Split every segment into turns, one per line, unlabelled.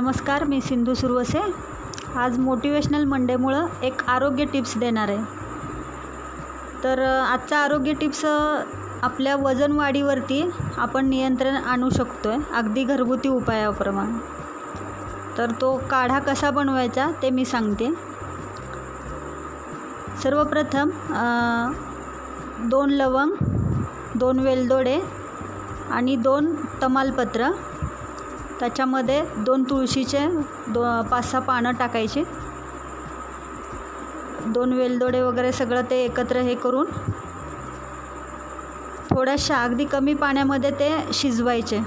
नमस्कार मी सिंधू सुरवसे. आज मोटिवेशनल मंडेमुळं एक आरोग्य टिप्स देणार आहे. तर आजचा आरोग्य टिप्स आपल्या वजन वाढीवरती आपण नियंत्रण आणू शकतो आहे अगदी घरगुती उपायाप्रमाणे. तर तो काढा कसा बनवायचा ते मी सांगते. सर्वप्रथम दोन लवंग दोन वेलदोडे आणि दोन तमालपत्र त्याच्यामध्ये दोन तुळशीचे दो पाच सहा पानं टाकायची. दोन वेलदोडे वगैरे सगळं ते एकत्र हे करून थोड्याशा अगदी कमी पाण्यामध्ये ते शिजवायचे.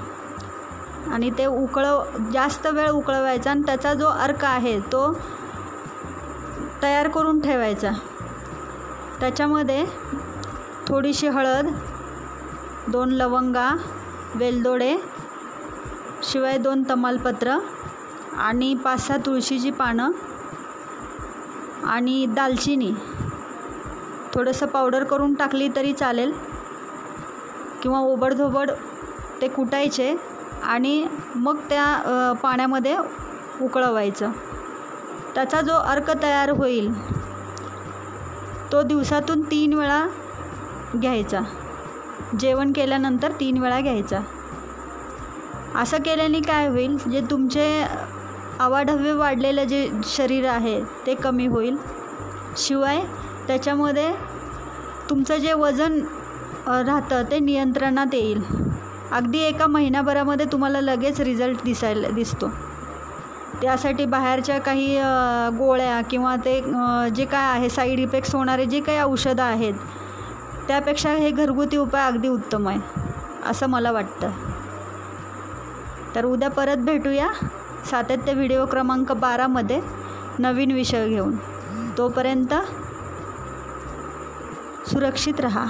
आणि ते उकळव जास्त वेळ उकळवायचा आणि त्याचा जो अर्क आहे तो तयार करून ठेवायचा. त्याच्यामध्ये थोडीशी हळद दोन लवंगा वेलदोडे शिवाय दोन तमालपत्र आणि पाच सहा तुळशीची पानं आणि दालचिनी. थोडंसं पावडर करून टाकली तरी चालेल. किंवा ओबडधोबड ते कुटायचे आणि मग त्या पाण्यामध्ये उकळवायचं. त्याचा जो अर्क तयार होईल तो दिवसातून तीन वेळा घ्यायचा. जेवण केल्यानंतर तीन वेळा घ्यायचा. असं केल्याने काय होईल? जे तुमचे अवाढव्य वाढलेलं जे शरीर आहे ते कमी होईल. शिवाय त्याच्यामध्ये तुमचं जे वजन राहतं ते नियंत्रणात येईल. अगदी एका महिन्याभरामध्ये तुम्हाला लगेच रिझल्ट दिसायला दिसतो. त्यासाठी बाहेरच्या काही गोळ्या किंवा ते जे काय आहे साईड इफेक्ट्स होणारे जे काही औषधं आहेत त्यापेक्षा हे घरगुती उपाय अगदी उत्तम आहे असं मला वाटतं. तर उद्या परत भेटूया. सातत्य व्हिडिओ क्रमांक बारामध्ये नवीन विषय घेऊन. तोपर्यंत सुरक्षित रहा.